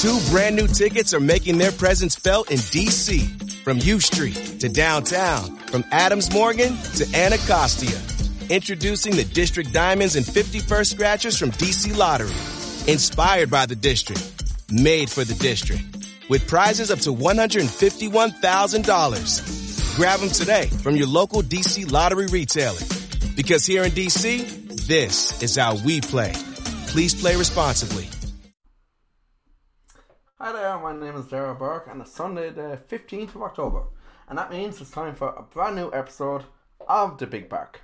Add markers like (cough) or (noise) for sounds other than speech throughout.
Two brand new tickets are making their presence felt in D.C. From U Street to downtown, from Adams Morgan to Anacostia. Introducing the District Diamonds and 51st Scratchers from DC Lottery. Inspired by the District. Made for the District. With prizes up to $151,000. Grab them today from your local DC Lottery retailer. Because here in DC, this is how we play. Please play responsibly. Hi there, my name is Dara Burke, and it's Sunday, the 15th of October, and that means it's time for a brand new episode of The Big Bark.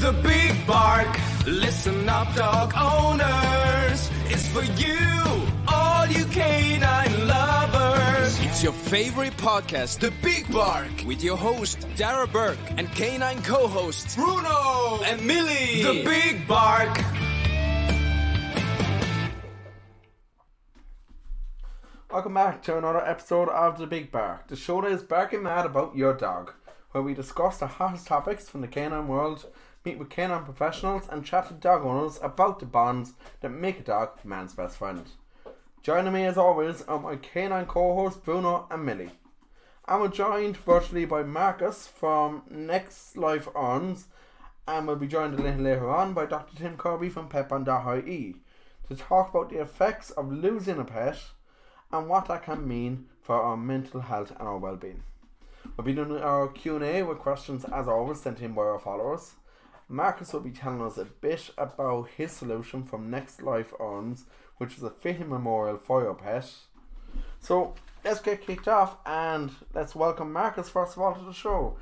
The Big Bark, listen up, dog owners. It's for you, all you canine lovers. It's your favorite podcast, The Big Bark, with your host, Dara Burke, and canine co hosts, Bruno and Millie. The Big Bark. Welcome back to another episode of The Big Bark, the show that is barking mad about your dog, where we discuss the hottest topics from the canine world, meet with canine professionals, and chat to dog owners about the bonds that make a dog man's best friend. Joining me as always are my canine co-hosts Bruno and Millie. And we're joined virtually by Marcus from Next Life Urns, and we'll be joined a little later on by Dr. Tim Kirby from Pet.ie to talk about the effects of losing a pet and what that can mean for our mental health and our well-being. We'll be doing our Q&A with questions as always sent in by our followers. Marcus will be telling us a bit about his solution from Next Life Urns, which is a fitting memorial for your pet. So let's get kicked off and let's welcome Marcus first of all to the show.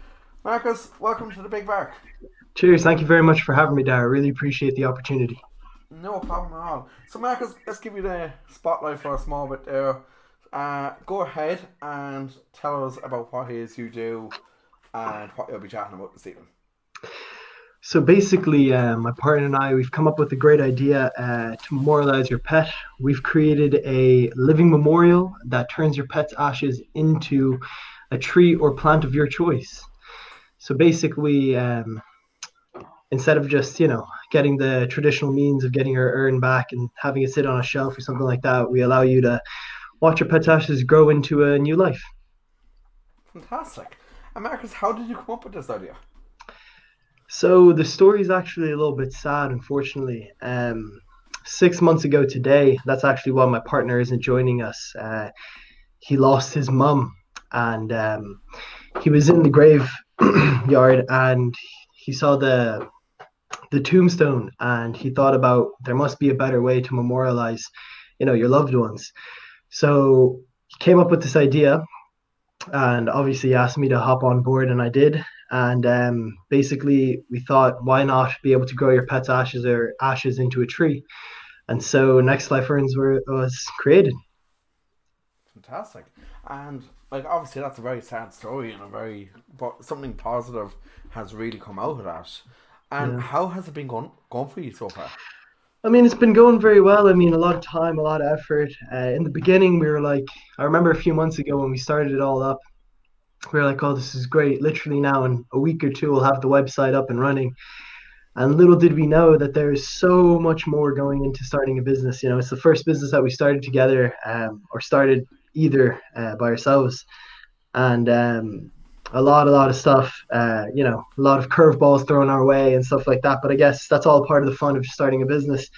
Marcus, welcome to the Big Bark. Cheers. Thank you very much for having me, Dara. Really appreciate the opportunity. No problem at all. So, Marcus, let's give you the spotlight for a small bit there. Uh, go ahead and tell us about what it is you do and what you'll be chatting about this evening. So basically, uh, my partner and I, we've come up with a great idea uh, to memorialize your pet. We've created a living memorial that turns your pet's ashes into a tree or plant of your choice. So basically, um, instead of just, you know, getting the traditional means of getting your urn back and having it sit on a shelf or something like that, we allow you to watch your pet's ashes grow into a new life. Fantastic. And Marcus, how did you come up with this idea? So the story is actually a little bit sad, unfortunately. Um, six months ago today, that's actually why my partner isn't joining us. Uh, he lost his mum, and um, he was in the graveyard, (clears throat) and he saw the the tombstone, and he thought about there must be a better way to memorialize, you know, your loved ones. So he came up with this idea, and obviously asked me to hop on board, and I did. And um, basically we thought why not be able to grow your pet's ashes or ashes into a tree? And so next life urns were was created. Fantastic. And like obviously that's a very sad story and a very but something positive has really come out of that and yeah. how has it been going going for you so far I mean, it's been going very well. I mean, a lot of time, a lot of effort. Uh, in the beginning, we were like, I remember a few months ago when we started it all up, we were like, oh, this is great. Literally now in a week or two, we'll have the website up and running. And little did we know that there's so much more going into starting a business. You know, it's the first business that we started together um, or started either uh, by ourselves. And um, a lot, a lot of stuff, uh, you know, a lot of curveballs thrown our way and stuff like that. But I guess that's all part of the fun of starting a business.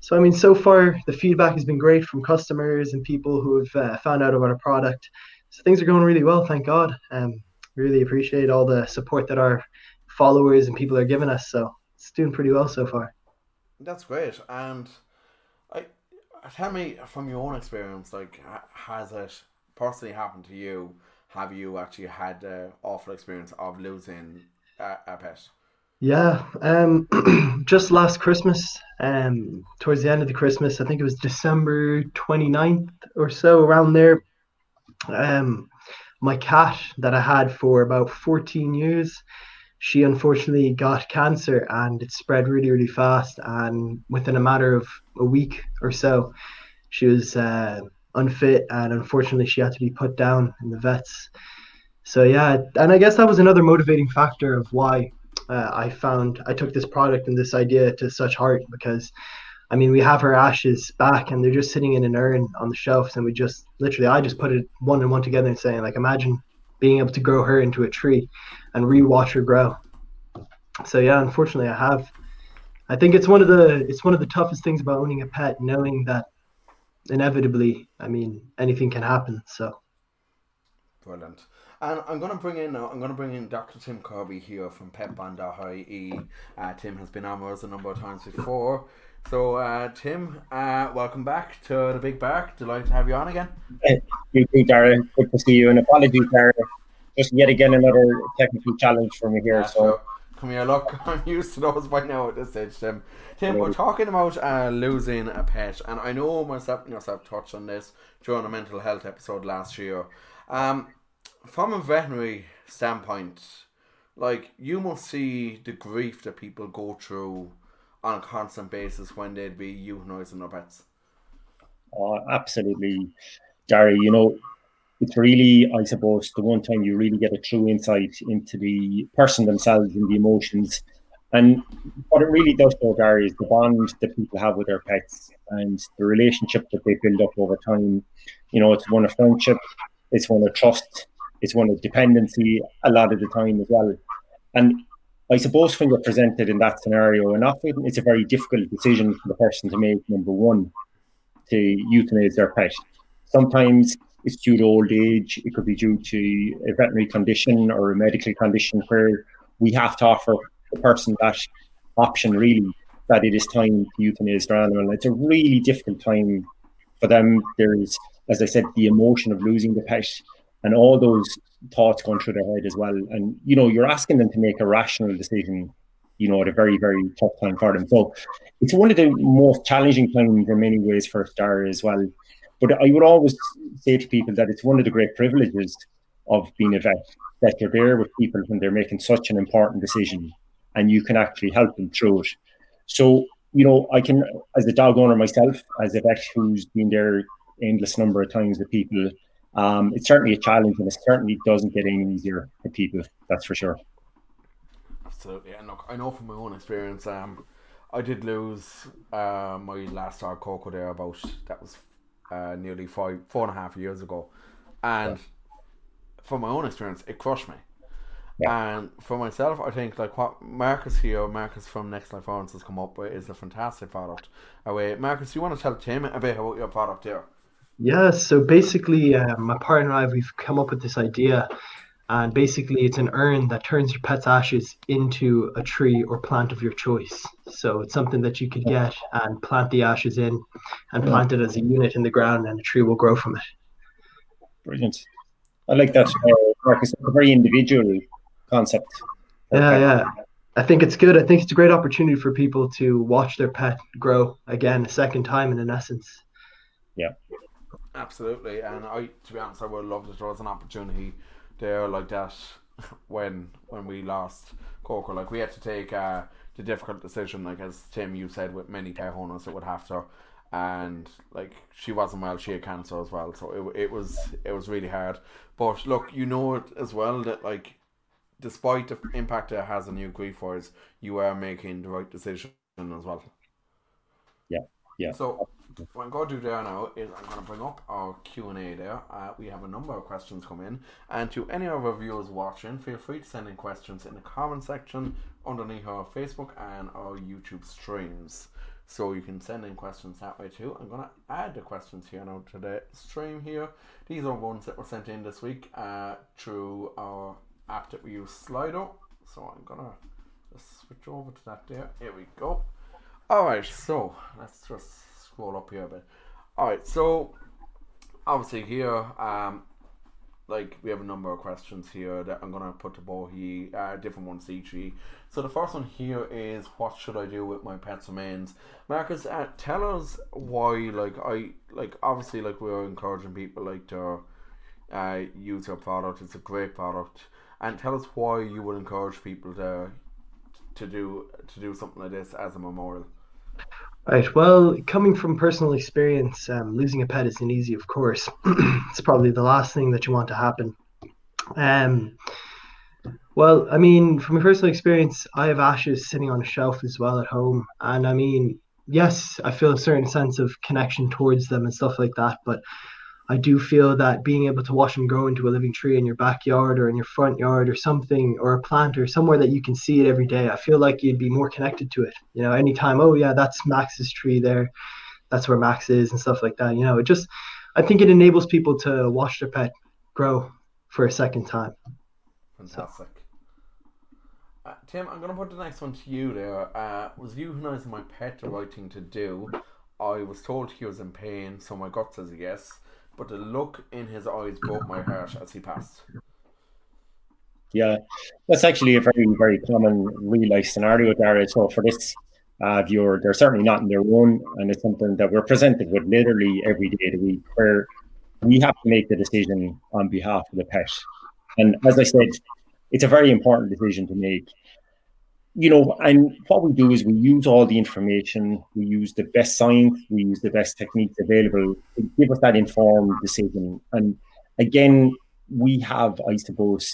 So, I mean, so far the feedback has been great from customers and people who have uh, found out about our product so things are going really well, thank God. Um, really appreciate all the support that our followers and people are giving us. So it's doing pretty well so far. That's great. And I tell me from your own experience, like has it personally happened to you? Have you actually had the awful experience of losing a, a pet? Yeah, um, (clears throat) just last Christmas, um, towards the end of the Christmas, I think it was December 29th or so, around there, um, my cat that I had for about 14 years, she unfortunately got cancer and it spread really, really fast. And within a matter of a week or so, she was uh, unfit and unfortunately she had to be put down in the vets. So, yeah, and I guess that was another motivating factor of why uh, I found I took this product and this idea to such heart because I mean, we have her ashes back, and they're just sitting in an urn on the shelves, and we just literally, I just put it one and one together and saying, like, imagine being able to grow her into a tree and re-watch her grow. So yeah, unfortunately, I have. I think it's one of the it's one of the toughest things about owning a pet, knowing that inevitably, I mean, anything can happen. So Brilliant. And I'm going to bring in now. I'm going to bring in Dr. Tim Kirby here from Petbond.ie. Uh, Tim has been on with us a number of times before. So, uh, Tim, uh, welcome back to the Big Bark. Delighted to have you on again. Hey, you too, Dara. Good to see you. And apologies, Dara. Just yet again another technical challenge for me here. Yeah, so come here, look, (laughs) I'm used to those by now at this stage, Tim. Tim, we're talking about uh, losing a pet, and I know myself and yourself touched on this during a mental health episode last year. Um, from a veterinary standpoint, like you must see the grief that people go through on a constant basis when they'd be euthanizing their pets. Oh, absolutely, Gary. You know, it's really, I suppose, the one time you really get a true insight into the person themselves and the emotions. And what it really does show, Gary, is the bond that people have with their pets and the relationship that they build up over time. You know, it's one of friendship, it's one of trust, it's one of dependency a lot of the time as well. And I suppose when you're presented in that scenario, and often it's a very difficult decision for the person to make, number one, to euthanize their pet. Sometimes it's due to old age, it could be due to a veterinary condition or a medical condition where we have to offer the person that option really that it is time to euthanize their animal. It's a really difficult time for them. There's, as I said, the emotion of losing the pet and all those thoughts going through their head as well. And you know, you're asking them to make a rational decision, you know, at a very, very tough time for them. So it's one of the most challenging times in many ways for a star as well. But I would always say to people that it's one of the great privileges of being a vet that you're there with people when they're making such an important decision and you can actually help them through it. So, you know, I can, as a dog owner myself, as a vet who's been there endless number of times with people, um, it's certainly a challenge and it certainly doesn't get any easier for people, that's for sure. Absolutely. And look, I know from my own experience, um, I did lose uh, my last dog, Coco, there about, that was uh, nearly five, four and a half years ago. And from my own experience, it crushed me. Yeah. And for myself, I think like what Marcus here, Marcus from Next Life Urns has come up with is a fantastic product. Away, Marcus, you want to tell Tim a bit about your product here? Yeah, so basically, um, my partner and I, we've come up with this idea, and basically, it's an urn that turns your pet's ashes into a tree or plant of your choice. So it's something that you could get and plant the ashes in, and plant it as a unit in the ground, and a tree will grow from it. Brilliant. I like that, uh, Marcus. It's a very individual concept. Yeah, yeah. I think it's good. I think it's a great opportunity for people to watch their pet grow again a second time, in an essence. Yeah. Absolutely, and I, to be honest, I would love that there was an opportunity there like that (laughs) when when we lost Coco. Like we had to take uh, the difficult decision, like as Tim you said, with many owners that would have to, and like she wasn't well, she had cancer as well, so it it was it was really hard. But look, you know it as well that like, despite the impact it has on you grief wise, you are making the right decision as well. Yeah. Yeah. So what I'm going to do there now is I'm going to bring up our Q and A. There, uh, we have a number of questions come in, and to any of our viewers watching, feel free to send in questions in the comment section underneath our Facebook and our YouTube streams. So you can send in questions that way too. I'm to add the questions here now to the stream here. These are ones that were sent in this week uh, through our app that we use, Slido. So I'm to just switch over to that there. Here we go. Alright, so let's just scroll up here a bit. Alright, so obviously here, um, like we have a number of questions here that I'm gonna put to Bohi, uh, different ones each. So the first one here is what should I do with my pet's remains? Marcus, uh, tell us why. Like I like obviously like we're encouraging people like to uh, use your product. It's a great product, and tell us why you would encourage people to to do to do something like this as a memorial. Right. Well, coming from personal experience, um, losing a pet isn't easy, of course. (clears throat) it's probably the last thing that you want to happen. Um, well, I mean, from a personal experience, I have ashes sitting on a shelf as well at home, and I mean, yes, I feel a certain sense of connection towards them and stuff like that. But I do feel that being able to watch them grow into a living tree in your backyard or in your front yard or something, or a plant or somewhere that you can see it every day, I feel like you'd be more connected to it. You know, anytime, oh yeah, that's Max's tree there, that's where Max is and stuff like that. You know, it just, I think it enables people to watch their pet grow for a second time. Fantastic. Uh, Tim, I'm going to put the next one to you there. Uh, was euthanizing my pet the right thing to do? I was told he was in pain, so my gut says yes but the look in his eyes broke my heart as he passed. Yeah, that's actually a very, very common real life scenario, Dara. So for this uh, viewer, they're certainly not in their own, and it's something that we're presented with literally every day of the week, where we have to make the decision on behalf of the pet. And as I said, it's a very important decision to make you know, and what we do is we use all the information, we use the best science, we use the best techniques available to give us that informed decision. And again, we have, I suppose,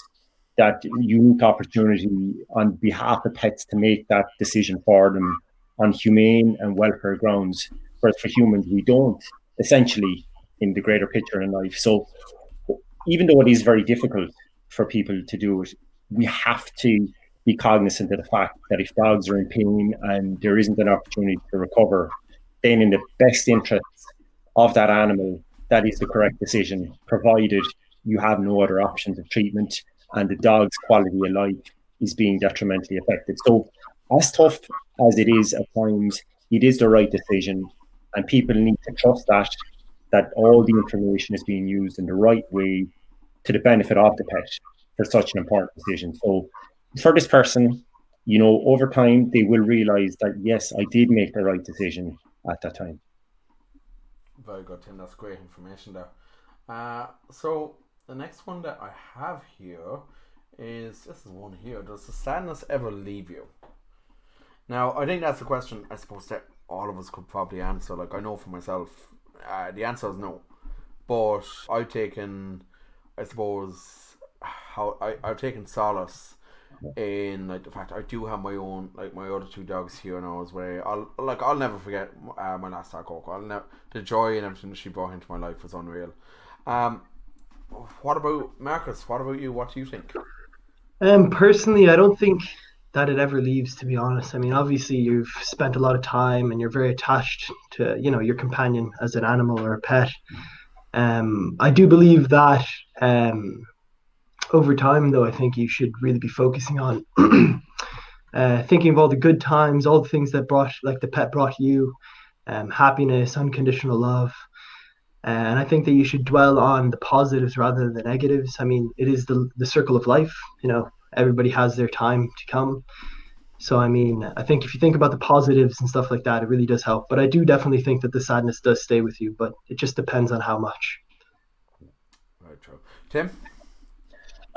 that unique opportunity on behalf of pets to make that decision for them on humane and welfare grounds. Whereas for humans, we don't, essentially, in the greater picture in life. So even though it is very difficult for people to do it, we have to be cognizant of the fact that if dogs are in pain and there isn't an opportunity to recover, then in the best interests of that animal, that is the correct decision, provided you have no other options of treatment and the dog's quality of life is being detrimentally affected. So, as tough as it is at times, it is the right decision, and people need to trust that that all the information is being used in the right way to the benefit of the pet for such an important decision. So, for this person, you know, over time, they will realize that, yes, I did make the right decision at that time. Very good, Tim. That's great information there. Uh, so, the next one that I have here is this is one here. Does the sadness ever leave you? Now, I think that's a question I suppose that all of us could probably answer. Like, I know for myself, uh, the answer is no. But I've taken, I suppose, how I, I've taken solace in like the fact I do have my own like my other two dogs here now as well. I'll like I'll never forget uh, my last dog Coco. I'll never the joy and everything she brought into my life was unreal. Um, what about Marcus? What about you? What do you think? Um, personally, I don't think that it ever leaves. To be honest, I mean, obviously you've spent a lot of time and you're very attached to you know your companion as an animal or a pet. Um, I do believe that um, over time, though, I think you should really be focusing on (clears throat) uh, thinking of all the good times, all the things that brought, like the pet brought you, um, happiness, unconditional love. And I think that you should dwell on the positives rather than the negatives. I mean, it is the the circle of life. You know, everybody has their time to come. So I mean, I think if you think about the positives and stuff like that, it really does help. But I do definitely think that the sadness does stay with you, but it just depends on how much. Right. Tim.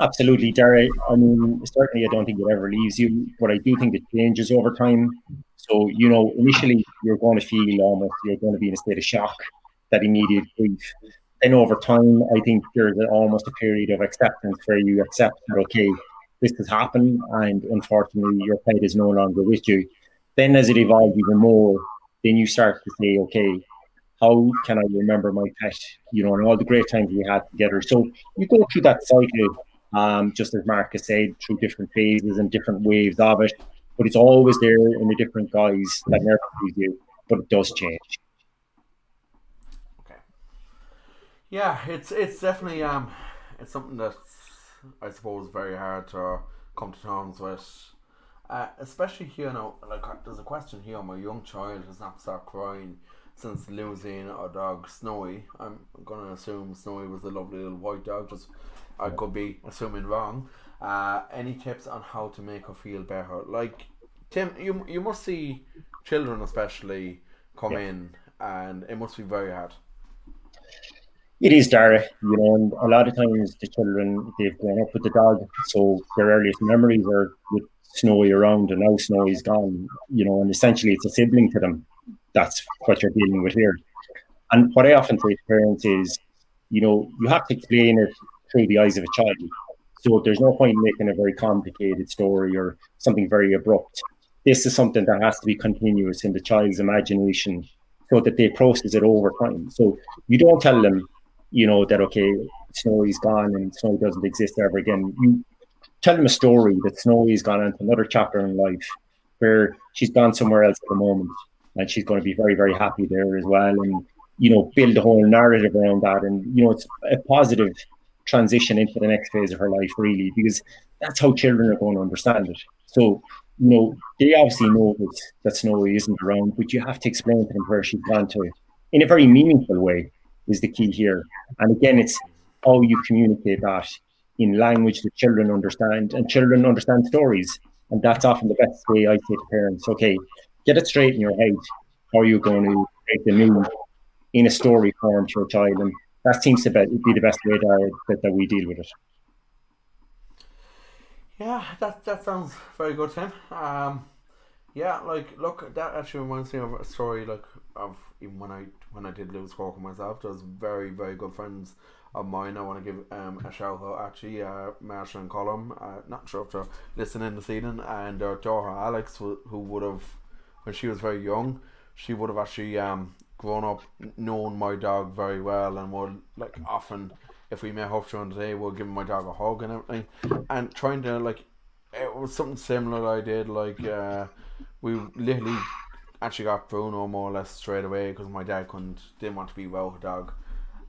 Absolutely, Dara. I mean, certainly, I don't think it ever leaves you, but I do think it changes over time. So, you know, initially you're going to feel almost you're going to be in a state of shock, that immediate grief. Then over time, I think there's almost a period of acceptance where you accept that okay, this has happened, and unfortunately, your pet is no longer with you. Then, as it evolves even more, then you start to say, okay, how can I remember my pet? You know, and all the great times we had together. So you go through that cycle um, just as Marcus said, through different phases and different waves of it. But it's always there in the different guise that never you, but it does change. Okay. Yeah, it's it's definitely um, it's something that's I suppose very hard to come to terms with. Uh, especially here now, like there's a question here. My young child has not stopped crying since losing our dog, Snowy. I'm gonna assume Snowy was a lovely little white dog, just I could be assuming wrong. Uh, any tips on how to make her feel better? Like Tim, you you must see children especially come yeah. in, and it must be very hard. It is, Dara. You know, and a lot of times the children they've grown up with the dog, so their earliest memories are with Snowy around, and now Snowy's gone. You know, and essentially it's a sibling to them. That's what you're dealing with here. And what I often say to parents is, you know, you have to explain it through the eyes of a child. So there's no point in making a very complicated story or something very abrupt. this is something that has to be continuous in the child's imagination so that they process it over time. So you don't tell them, you know, that okay, Snowy's gone and Snowy doesn't exist ever again. You tell them a story that Snowy's gone into another chapter in life where she's gone somewhere else at the moment and she's going to be very, very happy there as well. And, you know, build a whole narrative around that. And, you know, it's a positive transition into the next phase of her life, really, because that's how children are going to understand it. So, you know, they obviously know that, that Snowy isn't around, but you have to explain to them where she's gone to in a very meaningful way is the key here. And again, it's how you communicate that in language that children understand and children understand stories. And that's often the best way I say to parents, okay, get it straight in your head. How are you going to create the news in a story form to your child? And that seems to be the best way that, that, that we deal with it. Yeah, that that sounds very good, Tim. Um, yeah, like look, that actually reminds me of a story like of even when I when I did lose Walker myself. There was very very good friends of mine. I want to give um, a shout out actually, uh, Marshall and Colum. Uh, not sure if they're listening this evening, and their daughter Alex, who, who would have when she was very young, she would have actually um grown up known my dog very well and would like often if we met up during the day, we'll give my dog a hug and everything, and trying to like it was something similar I did like uh, we literally actually got Bruno more or less straight away because my dad couldn't didn't want to be well with a dog,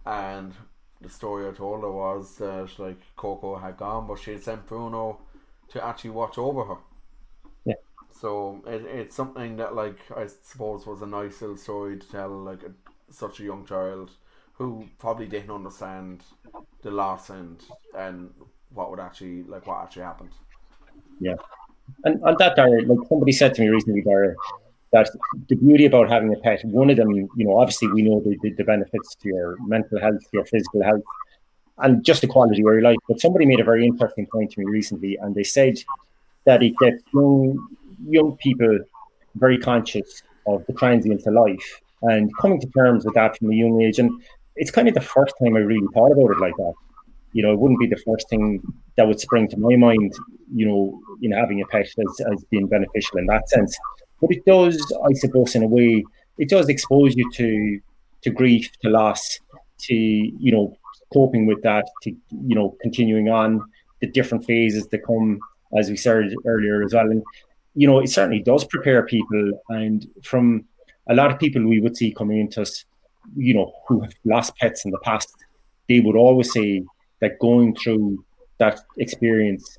and the story I told her was that like Coco had gone, but she had sent Bruno to actually watch over her. So it, it's something that like I suppose was a nice little story to tell like a, such a young child who probably didn't understand the loss and and what would actually like what actually happened. Yeah, and on that, Dara, like somebody said to me recently, Dara, that the beauty about having a pet, one of them, you know, obviously we know the, the, benefits to your mental health, your physical health, and just the quality of your life. But somebody made a very interesting point to me recently, and they said that it gets young young people very conscious of the transience of life and coming to terms with that from a young age. And it's kind of the first time I really thought about it like that. You know, it wouldn't be the first thing that would spring to my mind, you know, in having a pet as, as being beneficial in that sense. But it does, I suppose, in a way, it does expose you to to grief, to loss, to you know, coping with that, to you know, continuing on the different phases that come, as we said earlier as well. And you know, it certainly does prepare people. And from a lot of people we would see coming into us, you know, who have lost pets in the past, they would always say that going through that experience.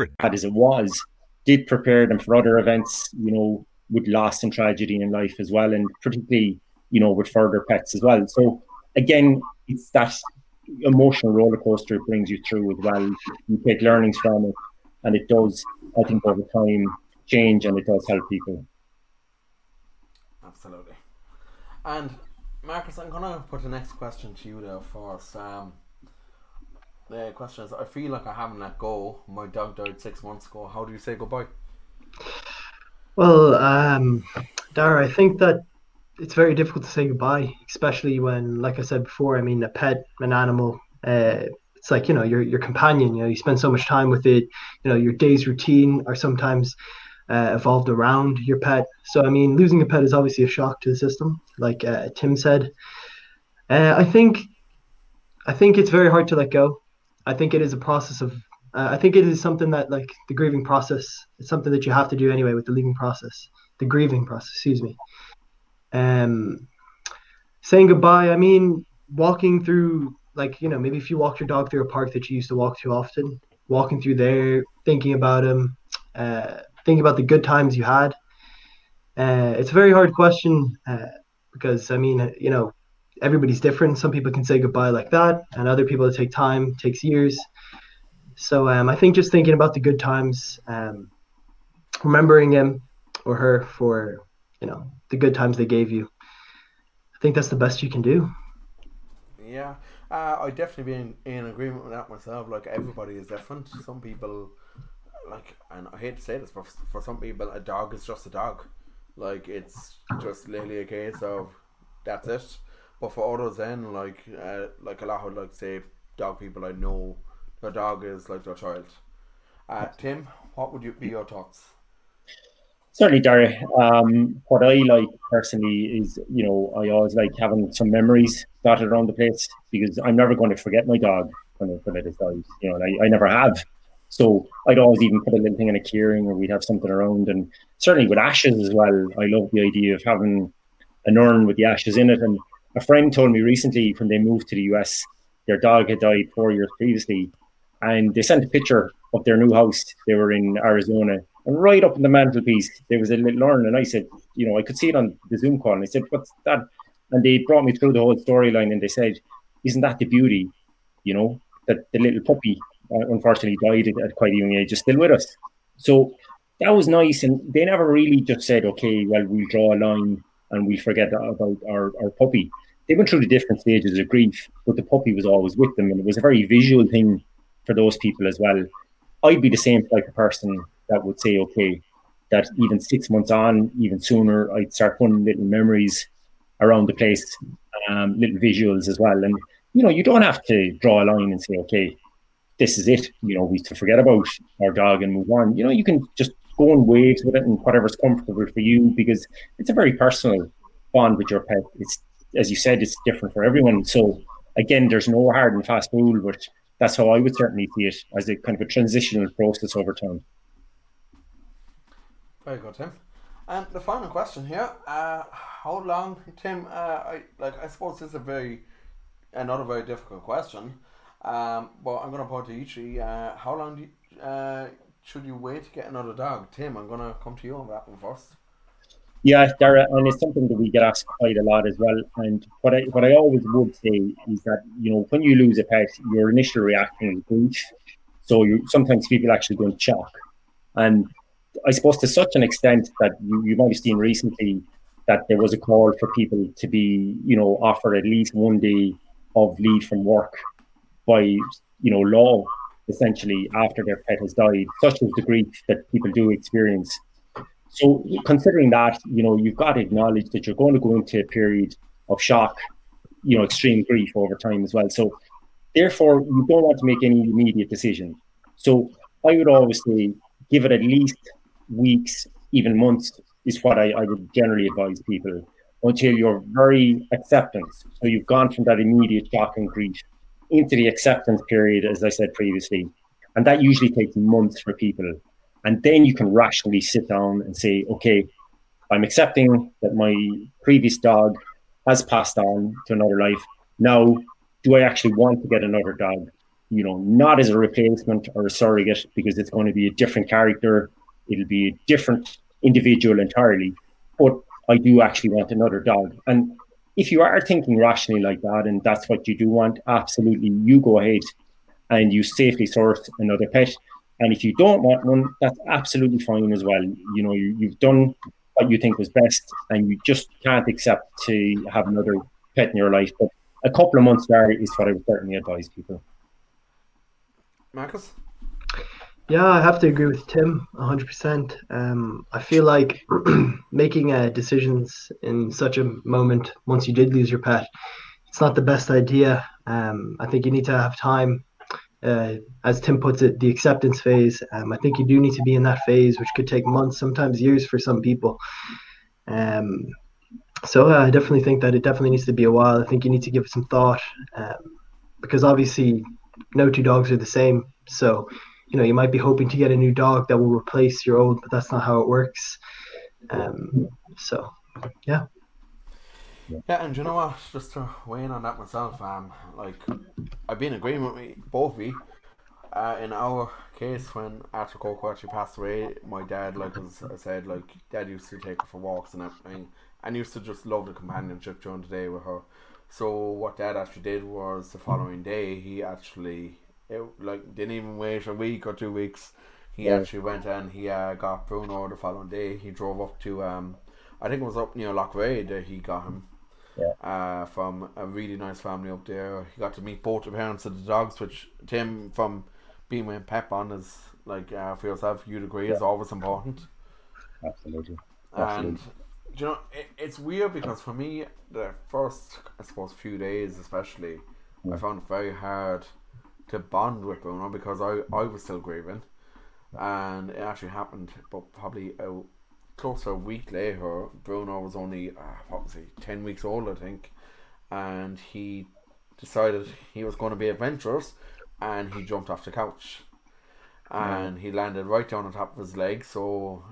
As it was, did prepare them for other events, you know, with loss and tragedy in life as well, and particularly, you know, with further pets as well. So, again, it's that emotional roller coaster it brings you through as well. You take learnings from it, and it does, I think, over time change and it does help people. Absolutely. And Marcus, I'm gonna put the next question to you there first. Um, the question is: I feel like I haven't let go. My dog died six months ago. How do you say goodbye? Well, um, Dara, I think that it's very difficult to say goodbye, especially when, like I said before, I mean, a pet, an animal, uh, it's like you know your your companion. You know, you spend so much time with it. You know, your day's routine are sometimes uh, evolved around your pet. So, I mean, losing a pet is obviously a shock to the system, like uh, Tim said. Uh, I think, I think it's very hard to let go. I think it is a process of. Uh, I think it is something that, like the grieving process, it's something that you have to do anyway with the leaving process, the grieving process. Excuse me. Um, saying goodbye. I mean, walking through, like you know, maybe if you walk your dog through a park that you used to walk to often, walking through there, thinking about him, uh, thinking about the good times you had. Uh, it's a very hard question uh, because I mean, you know, everybody's different. Some people can say goodbye like that, and other people it take time, takes years. So um, I think just thinking about the good times, um, remembering him, or her for you know the good times they gave you. I think that's the best you can do. Yeah, uh, I definitely be in, in agreement with that myself. Like everybody is different. Some people, like, and I hate to say this, but for some people, a dog is just a dog. Like it's just literally a case of that's it. But for others, then like, uh, like a lot of like say dog people I know, their dog is like their child. Uh, Tim, what would you be your thoughts? Certainly, Dara. Um, what I like personally is, you know, I always like having some memories dotted around the place because I'm never going to forget my dog when, it, when is died. You know, and I, I never have. So I'd always even put a little thing in a keyring or we'd have something around. And certainly with ashes as well, I love the idea of having an urn with the ashes in it. And a friend told me recently when they moved to the US, their dog had died four years previously. And they sent a picture of their new house. They were in Arizona and right up in the mantelpiece, there was a little urn. And I said, you know, I could see it on the Zoom call. And I said, what's that? And they brought me through the whole storyline and they said, isn't that the beauty, you know, that the little puppy uh, unfortunately died at, quite a young age is still with us. So that was nice. And they never really just said, okay, well, we'll draw a line and we'll forget about our, our puppy. They went through the different stages of grief, but the puppy was always with them. And it was a very visual thing for those people as well. I'd be the same type of person that would say, okay, that even six months on, even sooner, I'd start putting little memories around the place, um, little visuals as well. And, you know, you don't have to draw a line and say, okay, this is it. You know, we to forget about our dog and move on. You know, you can just go in waves with it and whatever's comfortable for you because it's a very personal bond with your pet. It's, as you said, it's different for everyone. So, again, there's no hard and fast rule, but that's how I would certainly see it as a kind of a transitional process over time. Very good, Tim. And the final question here: uh, How long, Tim? Uh, I like. I suppose this is a very, another very difficult question. Um, but I'm going to point to each. Uh, how long do you, uh, should you wait to get another dog, Tim? I'm to come to you on that one first. Yeah, Dara, and it's something that we get asked quite a lot as well. And what I what I always would say is that you know when you lose a pet, your initial reaction is grief. So you sometimes people actually go in shock, and I suppose to such an extent that you, you might have seen recently that there was a call for people to be, you know, offered at least one day of leave from work by, you know, law, essentially after their pet has died. Such is the grief that people do experience. So, considering that, you know, you've got to acknowledge that you're going to go into a period of shock, you know, extreme grief over time as well. So, therefore, you don't want to make any immediate decision. So, I would always say give it at least weeks, even months, is what I, I would generally advise people until you're very acceptance. So you've gone from that immediate shock and grief into the acceptance period, as I said previously. And that usually takes months for people. And then you can rationally sit down and say, okay, I'm accepting that my previous dog has passed on to another life. Now, do I actually want to get another dog? You know, not as a replacement or a surrogate, because it's going to be a different character, It'll be a different individual entirely. But I do actually want another dog. And if you are thinking rationally like that and that's what you do want, absolutely, you go ahead and you safely source another pet. And if you don't want one, that's absolutely fine as well. You know, you, you've done what you think was best and you just can't accept to have another pet in your life. But a couple of months there is what I would certainly advise people. Marcus? Yeah, I have to agree with Tim 100%. Um, I feel like (clears throat) making uh, decisions in such a moment, once you did lose your pet, it's not the best idea. Um, I think you need to have time. Uh, as Tim puts it, the acceptance phase. Um, I think you do need to be in that phase, which could take months, sometimes years for some people. Um, so uh, I definitely think that it definitely needs to be a while. I think you need to give it some thought um, because obviously no two dogs are the same. So you know you might be hoping to get a new dog that will replace your old, but that's not how it works. Um, so yeah. Yeah, and you know what? Just to weigh in on that myself, um, like I've been in agreement with both of you. Uh, in our case, when after Coco actually passed away, my dad, like as I said, like dad used to take her for walks and everything, and used to just love the companionship during the day with her. So what dad actually did was the following day he actually it like didn't even wait a week or two weeks. He Yeah. actually went and he uh, got Bruno the following day. He drove up to, um, I think it was up near Loughrea that he got him. Yeah. Uh, from a really nice family up there. He got to meet both the parents of the dogs, which Tim from being with Petbond is like uh, for yourself, you'd agree is always important. Absolutely. And Absolutely. do you know, it, it's weird because for me, the first, I suppose, few days especially, I found it very hard to bond with Bruno because I, I was still grieving. And it actually happened, but probably a, close to a week later, Bruno was only, uh, what was he, 10 weeks old, I think. And he decided he was going to be adventurous and he jumped off the couch and he landed right down on top of his leg. So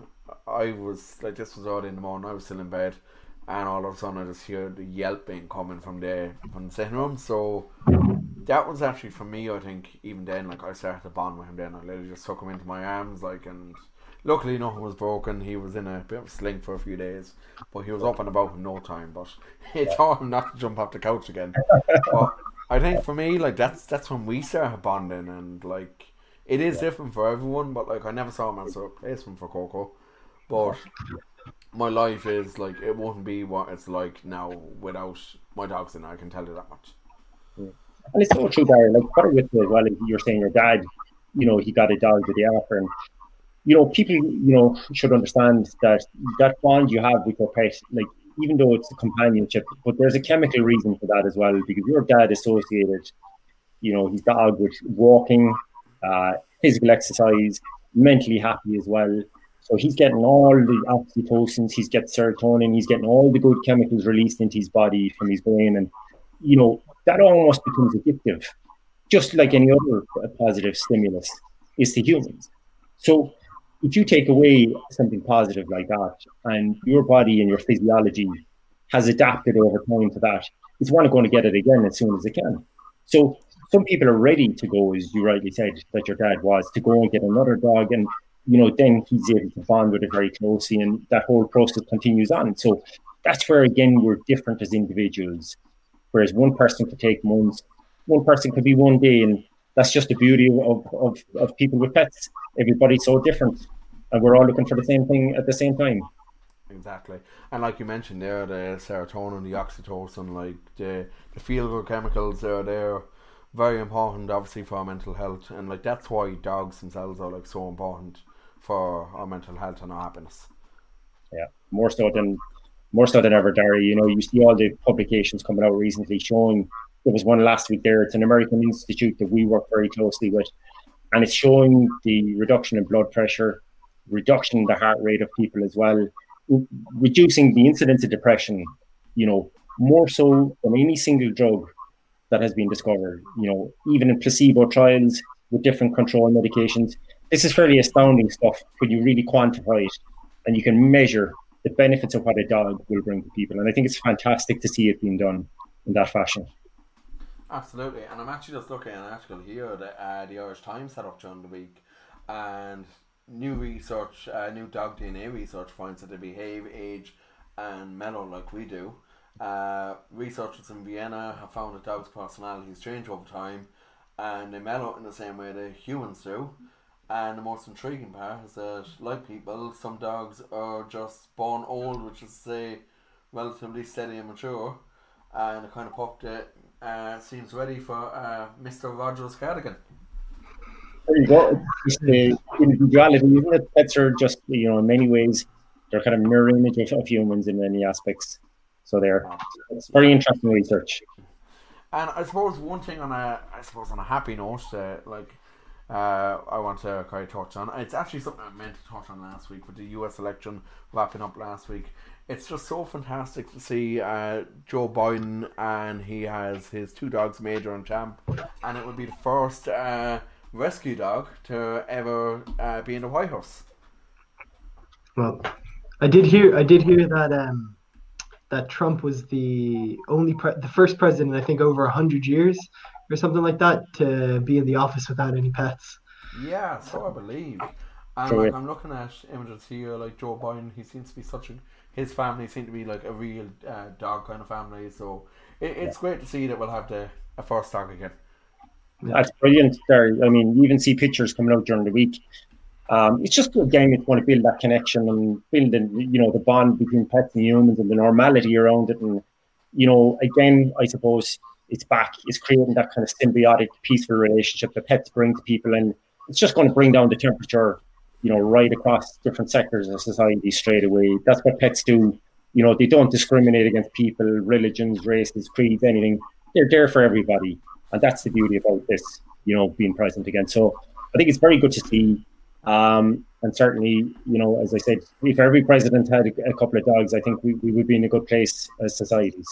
I was like, this was early in the morning. I was still in bed, and all of a sudden I just hear the yelping coming from the from the sitting room. So that was actually for me. I think even then, like I started to bond with him. Then I literally just took him into my arms, like, and luckily nothing was broken. He was in a bit of a sling for a few days, but he was up and about in no time. But it taught him not to jump off the couch again. but I think for me, like that's that's when we started bonding, and like it is different for everyone. But like I never saw him as a replacement for Coco, but my life is like it wouldn't be what it's like now without my dogs and I can tell you that much. And it's so true, Barry. Like, part of it as well, you're saying your dad, you know, he got a dog the after. And, you know, people, you know, should understand that that bond you have with your pet, like, even though it's a companionship, but there's a chemical reason for that as well, because your dad associated, you know, his dog with walking, uh, physical exercise, mentally happy as well. So he's getting all the oxytocins, he's getting serotonin, he's getting all the good chemicals released into his body from his brain. And, you know, that almost becomes addictive, just like any other positive stimulus is to humans. So if you take away something positive like that, and your body and your physiology has adapted over time to that, it's one going to get it again as soon as it can. So some people are ready to go, as you rightly said, that your dad was, to go and get another dog, and you know then he's able to bond with it very closely, and that whole process continues on. So that's where again we're different as individuals. Whereas one person could take months, one person could be one day, and that's just the beauty of, of, of people with pets. Everybody's so different, and we're all looking for the same thing at the same time. Exactly, and like you mentioned there, the serotonin, the oxytocin, like the the feel good chemicals, they're there, very important, obviously for our mental health, and like that's why dogs themselves are like so important for our mental health and our happiness. Yeah, more so than more so than ever, Dara. You know, you see all the publications coming out recently showing. There was one last week there. It's an American institute that we work very closely with, and it's showing the reduction in blood pressure, reduction in the heart rate of people as well, reducing the incidence of depression. You know, more so than any single drug that has been discovered. You know, even in placebo trials with different control medications. This is fairly astounding stuff when you really quantify it and you can measure the benefits of what a dog will bring to people. And I think it's fantastic to see it being done in that fashion. Absolutely, and I'm actually just looking at an article here that uh, the Irish Times set up during the week, and new research, uh, new dog DNA research finds that they behave, age, and mellow like we do. Uh, researchers in Vienna have found that dogs' personalities change over time, and they mellow in the same way that humans do. And the most intriguing part is that, like people, some dogs are just born old, which is say relatively steady and mature, and the kind of pup that uh, seems ready for uh, Mr. Rogers cardigan. There you go. It's the individuality, isn't it? Pets are just, you know, in many ways, they're kind of mirror images of humans in many aspects. So they're it's very interesting research. And I suppose one thing on a, I suppose on a happy note, uh, like uh, I want to kind of touch on. It's actually something I meant to touch on last week with the U.S. election wrapping up last week. It's just so fantastic to see uh, Joe Biden and he has his two dogs, Major and Champ, and it would be the first uh, rescue dog to ever uh, be in the White House. Well, I did hear I did hear that um that Trump was the only pre- the first president I think over hundred years or something like that to be in the office without any pets. Yeah, so I believe. And like I'm looking at images here, like Joe Biden, he seems to be such a his family seem to be like a real uh, dog kind of family. So it, it's great to see that we'll have the a first dog again. That's brilliant. There, I mean, you even see pictures coming out during the week. Um, it's just again, it's going to build that connection and build, the, you know, the bond between pets and humans and the normality around it. And you know, again, I suppose it's back. It's creating that kind of symbiotic, peaceful relationship that pets bring to people, and it's just going to bring down the temperature, you know, right across different sectors of society straight away. That's what pets do. You know, they don't discriminate against people, religions, races, creeds, anything. They're there for everybody, and that's the beauty about this. You know, being present again. So I think it's very good to see. Um, and certainly, you know, as I said, if every president had a, couple of dogs, I think we, we would be in a good place as societies.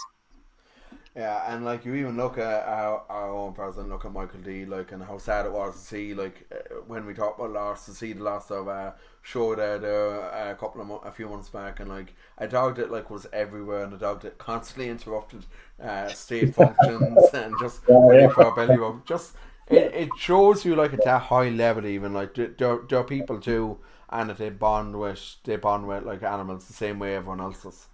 Yeah, and like you even look at our, our own president, look at Michael D, like, and how sad it was to see, like, uh, when we talked about loss, to see the loss of uh, show there, there uh, a couple of mo- a few months back, and like a dog that like was everywhere, and a dog that constantly interrupted uh, state functions (laughs) and just yeah. for a belly rub. Just it, it shows you like at that high level, even like there, there, there are people too, and that they bond with they bond with like animals the same way everyone else does.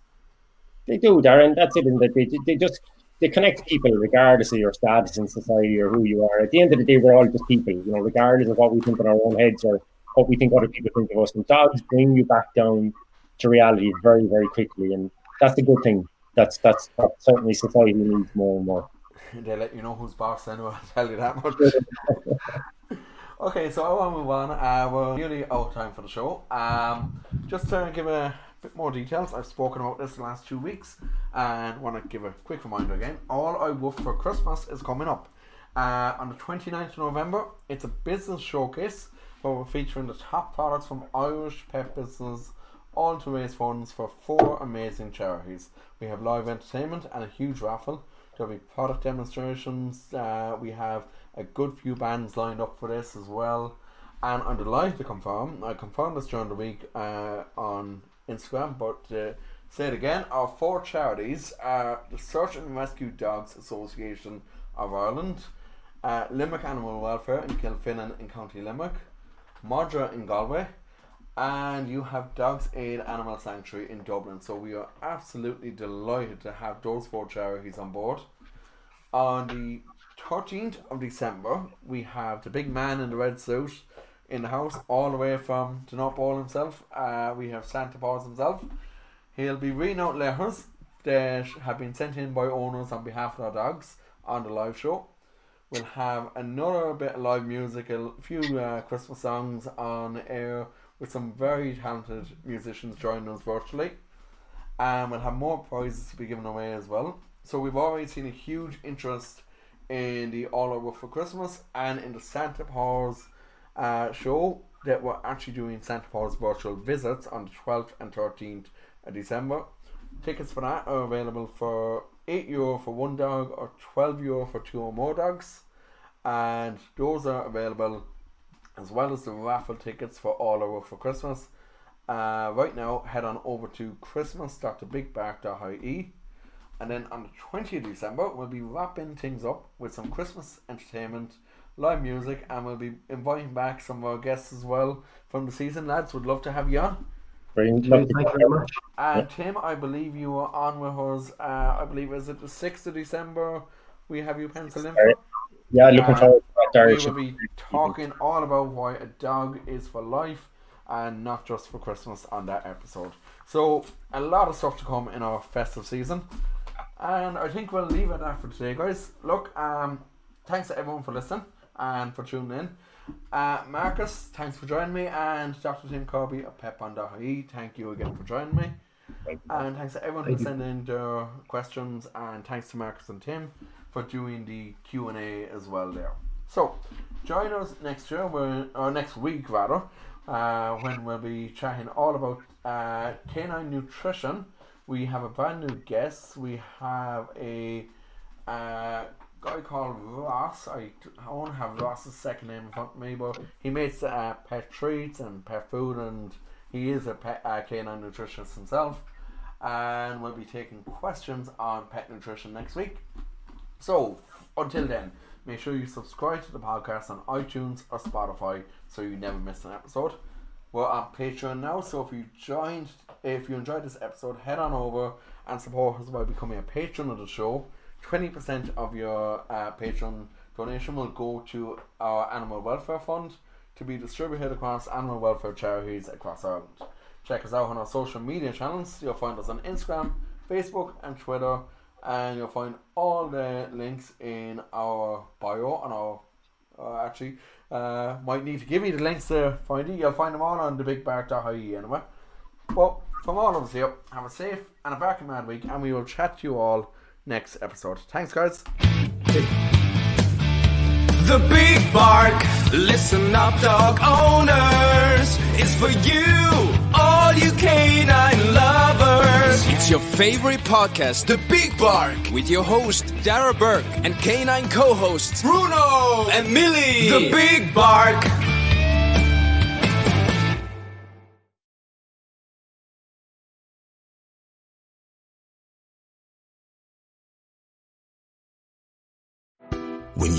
They do, Dara. That's it. And that they, they just they connect people regardless of your status in society or who you are. At the end of the day, we're all just people, you know, regardless of what we think in our own heads or what we think other people think of us. And dogs bring you back down to reality very, very quickly, and that's the good thing. That's that's certainly society needs more and more. They let you know who's boss anyway, (laughs) I'll tell you that much. (laughs) okay, so I want to move on. Uh, we're nearly out of time for the show. Um, just to give a bit more details, I've spoken about this the last two weeks and want to give a quick reminder again. All I Woof for Christmas is coming up. Uh, on the 29th of November, it's a business showcase where we're featuring the top products from Irish pet business, all to raise funds for four amazing charities. We have live entertainment and a huge raffle. There'll be product demonstrations. Uh, we have a good few bands lined up for this as well. And I'm delighted to confirm, I confirmed this during the week uh, on Instagram, but uh, say it again, our four charities are the Search and Rescue Dogs Association of Ireland, uh, Limerick Animal Welfare in Kilfinane in County Limerick, MADRA in Galway, and you have Dogs Aid Animal Sanctuary in Dublin. So we are absolutely delighted to have those four charities on board. On the 13th of December, we have the big man in the red suit in the house, all the way from North Pole himself. Uh, we have Santa Claus himself. He'll be reading out letters that have been sent in by owners on behalf of our dogs on the live show. We'll have another bit of live music, a few uh, Christmas songs on air with some very talented musicians joining us virtually. And we'll have more prizes to be given away as well. So we've already seen a huge interest in the All I Woof for Christmas and in the Santa Paws uh, show that we're actually doing Santa Paws virtual visits on the 12th and 13th of December. Tickets for that are available for 8 euro for one dog or 12 euro for two or more dogs. And those are available as well as the raffle tickets for All I Woof for Christmas. Uh, right now, head on over to christmas.thebigbark.ie. And then on the 20th of December, we'll be wrapping things up with some Christmas entertainment, live music, and we'll be inviting back some of our guests as well from the season. Lads, would love to have you on. Brilliant. Thank you very much. And Tim, I believe you are on with us. Uh, I believe is it the sixth of December? We have you penciled in. for? Yeah, looking Uh, forward to that, Dara. We will be talking all about why a dog is for life and not just for Christmas on that episode. So a lot of stuff to come in our festive season. And I think we'll leave it at that for today, guys. Look, um, thanks to everyone for listening and for tuning in. Uh, Marcus, thanks for joining me, and Dr. Tim Kirby of Petbond.ie, thank you again for joining me. And thanks to everyone Thank who you. sent in their questions, and thanks to Marcus and Tim for doing the Q and A as well there. So, join us next year, or next week rather, uh, when we'll be chatting all about uh, canine nutrition. We have a brand new guest. We have a uh, guy called Ross. I, I won't have Ross's second name in front of me, but he makes uh, pet treats and pet food, and he is a pet, uh, canine nutritionist himself. And we'll be taking questions on pet nutrition next week. So, until then, make sure you subscribe to the podcast on iTunes or Spotify so you never miss an episode. We're on Patreon now, so if you joined, if you enjoyed this episode, head on over and support us by becoming a patron of the show. Twenty percent of your uh, Patreon donation will go to our animal welfare fund. to be distributed across animal welfare charities across Ireland. Check us out on our social media channels. You'll find us on Instagram, Facebook, and Twitter, and you'll find all the links in our bio and our uh, actually uh, might need to give you the links to find it. You'll find them all on thebigbark.ie anyway. But from all of us here, have a safe and a barking mad week, and we will chat to you all next episode. Thanks, guys. The Big Bark. Listen up, dog owners. It's for you, all you canine lovers. It's your favorite podcast, The Big Bark, with your host, Dara Burke, and canine co-hosts, Bruno and Millie. The Big Bark.